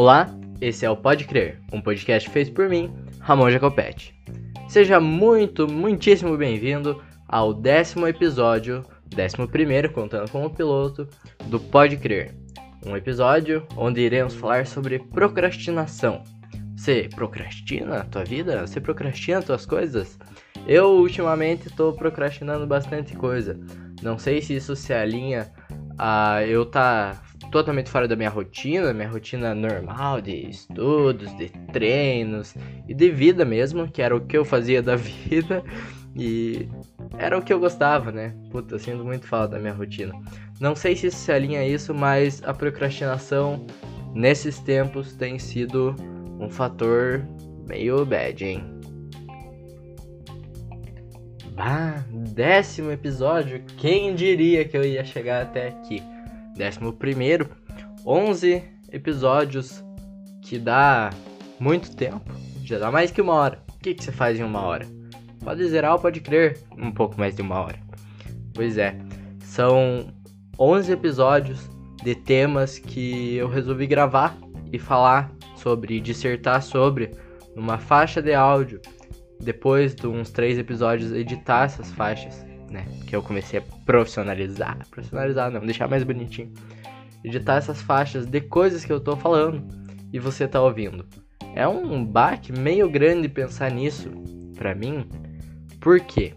Olá, esse é o Pode Crer, um podcast feito por mim, Ramon Jacopetti. Seja muito, muitíssimo bem-vindo ao décimo episódio, décimo primeiro, contando com o piloto, do Pode Crer. Um episódio onde iremos falar sobre procrastinação. Você procrastina a tua vida? Você procrastina as tuas coisas? Eu ultimamente estou procrastinando bastante coisa. Não sei se isso se alinha a eu tá totalmente fora da minha rotina, minha rotina normal de estudos, de treinos e de vida mesmo, que era o que eu fazia da vida e era o que eu gostava, né? Puta, sinto muito falta da minha rotina. Não sei se isso se alinha a isso, mas a procrastinação nesses tempos tem sido um fator meio bad, hein? Bah, décimo episódio, quem diria que eu ia chegar até aqui? Décimo primeiro, 11 episódios, que dá muito tempo, já dá mais que uma hora. O que, que você faz em uma hora? Pode zerar ou pode crer, um pouco mais de uma hora. Pois é, são 11 episódios de temas que eu resolvi gravar e falar sobre, dissertar sobre, numa faixa de áudio. Depois de uns três episódios, editar essas faixas, né? Que eu comecei a profissionalizar. Profissionalizar não, deixar mais bonitinho. Editar essas faixas de coisas que eu tô falando e você tá ouvindo. É um baque meio grande pensar nisso, pra mim. Por quê?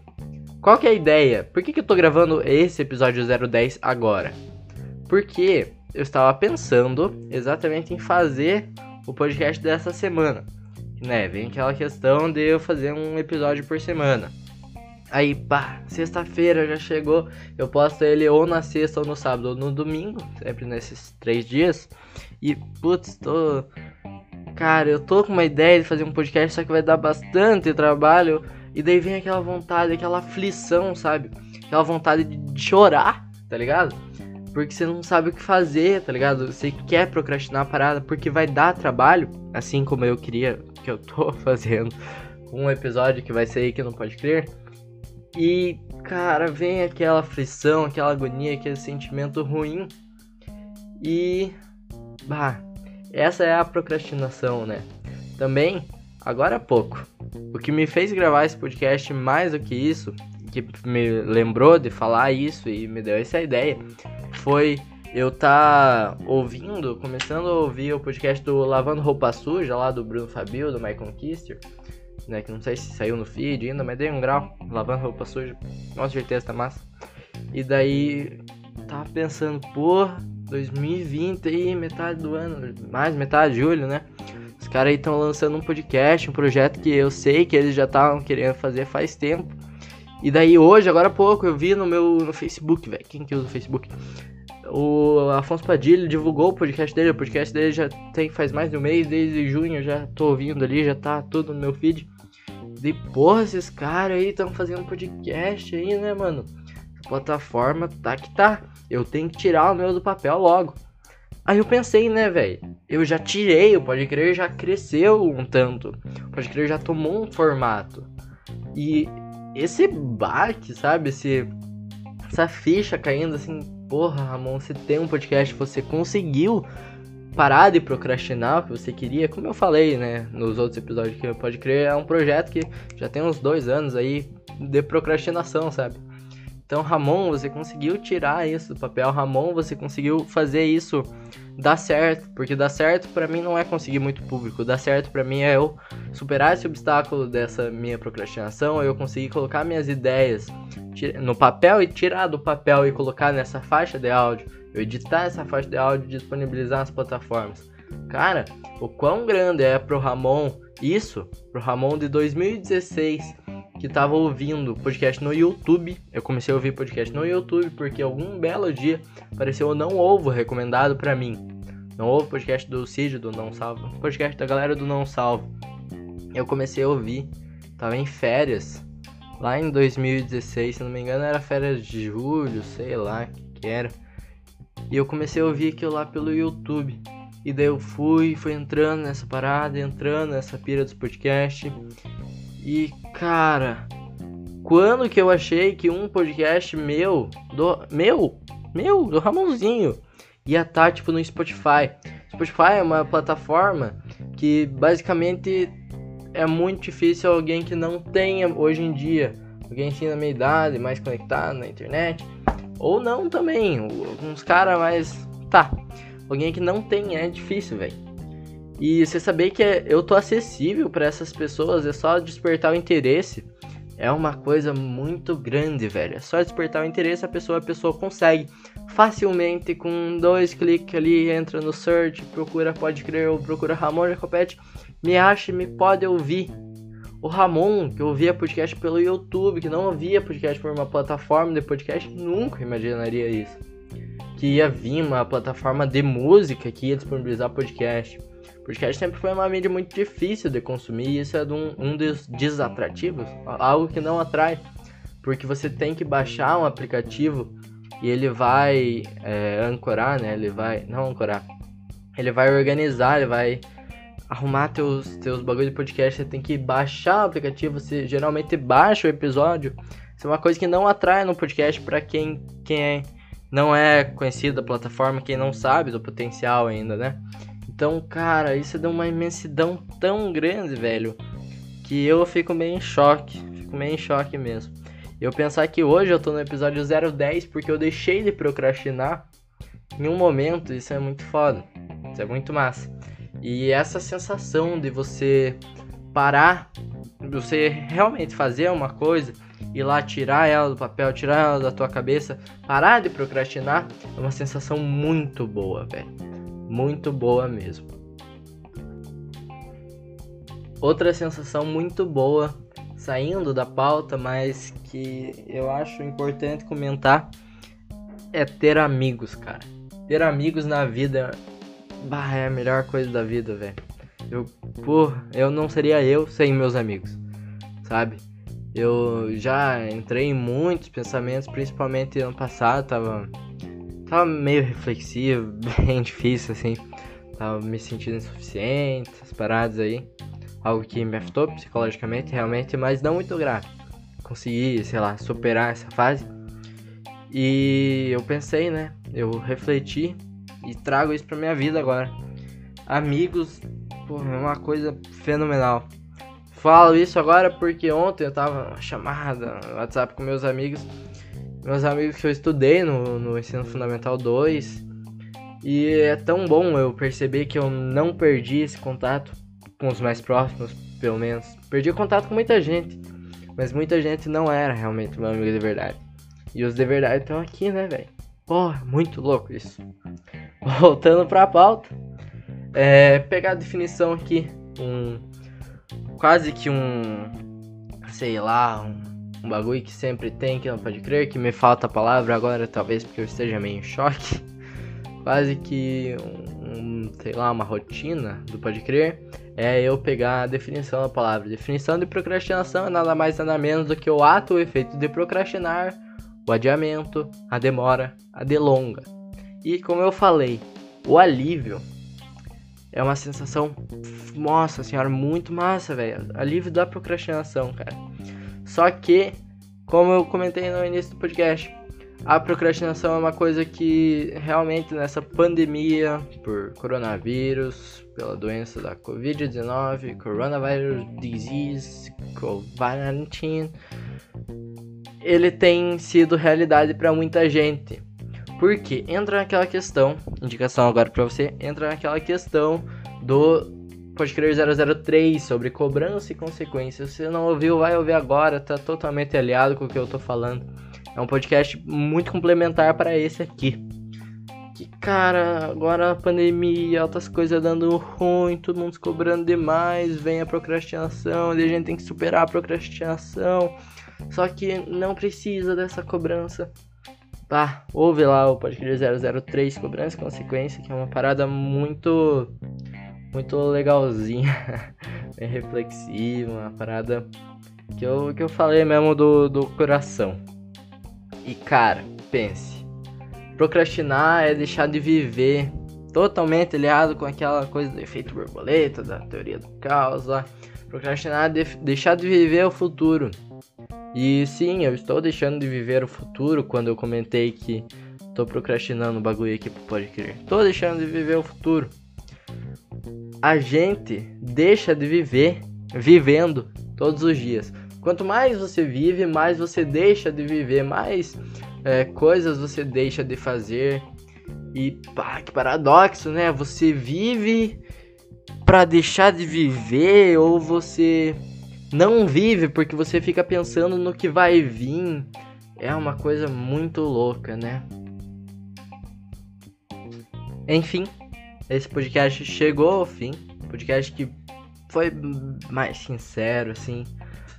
Qual que é a ideia? Por que, que eu tô gravando esse episódio 010 agora? Porque eu estava pensando exatamente em fazer o podcast dessa semana. Né, vem aquela questão de eu fazer um episódio por semana. Aí, pá, sexta-feira já chegou. Eu posto ele ou na sexta, ou no sábado, ou no domingo, sempre nesses três dias. E, putz, tô. Cara, eu tô com uma ideia de fazer um podcast, só que vai dar bastante trabalho. E daí vem aquela vontade, aquela aflição, sabe? Aquela vontade de chorar, tá ligado? porque você não sabe o que fazer, tá ligado? Você quer procrastinar a parada porque vai dar trabalho, assim como eu queria que eu tô fazendo um episódio que vai sair que não pode crer. E, cara, vem aquela aflição, aquela agonia, aquele sentimento ruim. E, bah, essa é a procrastinação, né? Também, agora há pouco, o que me fez gravar esse podcast mais do que isso, que me lembrou de falar isso e me deu essa ideia, foi eu tá ouvindo, começando a ouvir o podcast do Lavando Roupa Suja, lá do Bruno Fabio, do My Conquister, né, que não sei se saiu no feed ainda, mas dei um grau, Lavando Roupa Suja, com certeza tá massa. E daí, tava pensando, porra, 2020 aí, metade do ano, mais metade, julho, né? Os caras aí estão lançando um podcast, um projeto que eu sei que eles já estavam querendo fazer faz tempo. E daí hoje, agora há pouco, eu vi no meu no Facebook, velho. Quem que usa o Facebook? O Afonso Padilha divulgou o podcast dele. O podcast dele já tem faz mais de um mês, desde junho. Já tô ouvindo ali, já tá tudo no meu feed. De porra, esses caras aí estão fazendo podcast aí, né, mano? A plataforma tá que tá. Eu tenho que tirar o meu do papel logo. Aí eu pensei, né, velho? Eu já tirei, o Pode Crer já cresceu um tanto. O Pode Crer já tomou um formato. E esse baque, sabe? Esse, essa ficha caindo assim, porra, Ramon, você tem um podcast, você conseguiu parar de procrastinar o que você queria, como eu falei, né, nos outros episódios que Pode Crer, é um projeto que já tem uns dois anos aí de procrastinação, sabe? Então, Ramon, você conseguiu tirar isso do papel. Ramon, você conseguiu fazer isso dar certo, porque dar certo para mim não é conseguir muito público. Dar certo para mim é eu superar esse obstáculo dessa minha procrastinação, eu conseguir colocar minhas ideias no papel e tirar do papel e colocar nessa faixa de áudio, eu editar essa faixa de áudio e disponibilizar nas plataformas. Cara, o quão grande é pro Ramon isso, pro Ramon de 2016 que tava ouvindo podcast no YouTube. Eu comecei a ouvir podcast no YouTube porque algum belo dia apareceu o Não Ovo recomendado para mim. Não Ovo, podcast do Cid, do Não Salvo. Podcast da galera do Não Salvo. Eu comecei a ouvir. Tava em férias. Lá em 2016, se não me engano, era férias de julho, sei lá que, que era. E eu comecei a ouvir aquilo lá pelo YouTube. E daí eu fui, fui entrando nessa parada, entrando nessa pira dos podcasts. E cara, quando que eu achei que um podcast meu, do meu, meu, do Ramonzinho, ia estar tá, tipo no Spotify. Spotify é uma plataforma que basicamente é muito difícil alguém que não tenha hoje em dia, alguém assim na minha idade, mais conectado na internet, ou não também, uns caras mais. Tá, alguém que não tem é difícil, velho. E você saber que é, eu tô acessível para essas pessoas, é só despertar o interesse. É uma coisa muito grande, velho. É só despertar o interesse, a pessoa, a pessoa consegue facilmente com dois cliques ali, entra no search, procura Pode Crer ou procura Ramon Jacopete, me acha e me pode ouvir. O Ramon, que ouvia podcast pelo YouTube, que não ouvia podcast por uma plataforma de podcast, nunca imaginaria isso. Que ia vir uma plataforma de música que ia disponibilizar podcast. Podcast sempre foi uma mídia muito difícil de consumir e isso é um, um dos desatrativos, algo que não atrai. Porque você tem que baixar um aplicativo e ele vai é, ancorar, né? Ele vai. Não ancorar. Ele vai organizar, ele vai arrumar teus, teus bagulho de podcast. Você tem que baixar o aplicativo. Você geralmente baixa o episódio. Isso é uma coisa que não atrai no podcast para quem, quem é, não é conhecido da plataforma, quem não sabe do potencial ainda, né? Então, cara, isso deu uma imensidão tão grande, velho, que eu fico meio em choque. Fico meio em choque mesmo. Eu pensar que hoje eu tô no episódio 010 porque eu deixei de procrastinar em um momento, isso é muito foda. Isso é muito massa. E essa sensação de você parar, de você realmente fazer uma coisa, ir lá tirar ela do papel, tirar ela da tua cabeça, parar de procrastinar, é uma sensação muito boa, velho muito boa mesmo. Outra sensação muito boa, saindo da pauta, mas que eu acho importante comentar, é ter amigos, cara. Ter amigos na vida bah, é a melhor coisa da vida, velho. Eu, pô, eu não seria eu sem meus amigos, sabe? Eu já entrei em muitos pensamentos, principalmente ano passado, tava Tava meio reflexivo, bem difícil, assim. Tava me sentindo insuficiente, essas paradas aí. Algo que me afetou psicologicamente, realmente, mas não muito grave. Consegui, sei lá, superar essa fase. E eu pensei, né? Eu refleti e trago isso pra minha vida agora. Amigos, pô, é uma coisa fenomenal. Falo isso agora porque ontem eu tava numa chamada no WhatsApp com meus amigos meus amigos que eu estudei no, no ensino fundamental 2. E é tão bom eu perceber que eu não perdi esse contato com os mais próximos, pelo menos. Perdi contato com muita gente, mas muita gente não era realmente meu amigo de verdade. E os de verdade estão aqui, né, velho? Porra, muito louco isso. Voltando pra pauta, é, pegar a definição aqui, um quase que um, sei lá, um um bagulho que sempre tem, que não pode crer, que me falta a palavra agora, talvez porque eu esteja meio em choque. Quase que um, um, sei lá, uma rotina do pode crer é eu pegar a definição da palavra. Definição de procrastinação é nada mais nada menos do que o ato ou efeito de procrastinar, o adiamento, a demora, a delonga. E como eu falei, o alívio é uma sensação, nossa senhora, muito massa, velho. Alívio da procrastinação, cara. Só que, como eu comentei no início do podcast, a procrastinação é uma coisa que realmente nessa pandemia por coronavírus, pela doença da Covid-19, Coronavirus Disease, COVID-19, ele tem sido realidade para muita gente. Porque entra naquela questão, indicação agora para você, entra naquela questão do Pode crer 003 sobre cobrança e consequências. Se você não ouviu, vai ouvir agora, tá totalmente aliado com o que eu tô falando. É um podcast muito complementar para esse aqui. Que cara, agora a pandemia, outras coisas dando ruim, todo mundo se cobrando demais, vem a procrastinação, a gente tem que superar a procrastinação. Só que não precisa dessa cobrança. Tá, ouve lá o podcast 003, cobrança e consequência, que é uma parada muito muito legalzinha, bem reflexiva, uma parada que eu, que eu falei mesmo do, do coração. E cara, pense, procrastinar é deixar de viver totalmente aliado com aquela coisa do efeito borboleta, da teoria do caos lá. Procrastinar é de, deixar de viver o futuro. E sim, eu estou deixando de viver o futuro quando eu comentei que tô procrastinando o bagulho aqui pro Pode Crer. Tô deixando de viver o futuro. a gente deixa de viver vivendo todos os dias. Quanto mais você vive, mais você deixa de viver, mais é, coisas você deixa de fazer. E pá, que paradoxo, né? Você vive para deixar de viver ou você não vive porque você fica pensando no que vai vir. É uma coisa muito louca, né? Enfim, esse podcast chegou ao fim. Podcast que foi mais sincero, assim,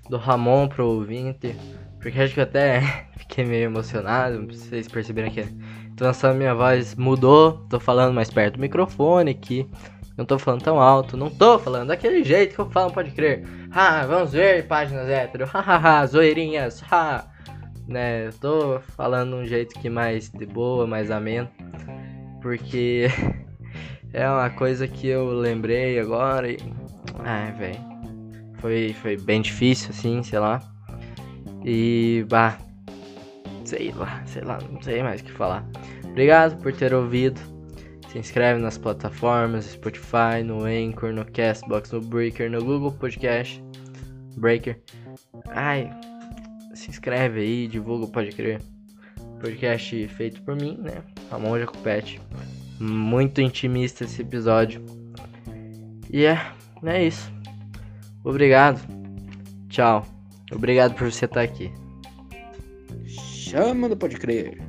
do Ramon pro ouvinte. Porque acho que eu até fiquei meio emocionado. Vocês perceberam que a minha voz mudou. Tô falando mais perto do microfone aqui. Não tô falando tão alto. Não tô falando daquele jeito que eu falo, pode crer. Ah, vamos ver páginas hétero. Hahaha, zoeirinhas. Ha. Né, eu tô falando um jeito que mais de boa, mais ameno. Porque é uma coisa que eu lembrei agora e. Ai, velho. Foi, foi bem difícil, assim, sei lá. E, bah, sei lá, sei lá, não sei mais o que falar. Obrigado por ter ouvido. Se inscreve nas plataformas Spotify, no Anchor, no Castbox, no Breaker, no Google Podcast. Breaker. Ai, se inscreve aí, divulga Pode Crer. Podcast feito por mim, né? Ramon Jacopete. Muito intimista esse episódio. E é, é isso. Obrigado. Tchau. Obrigado por você estar aqui. Chama do Pode Crer.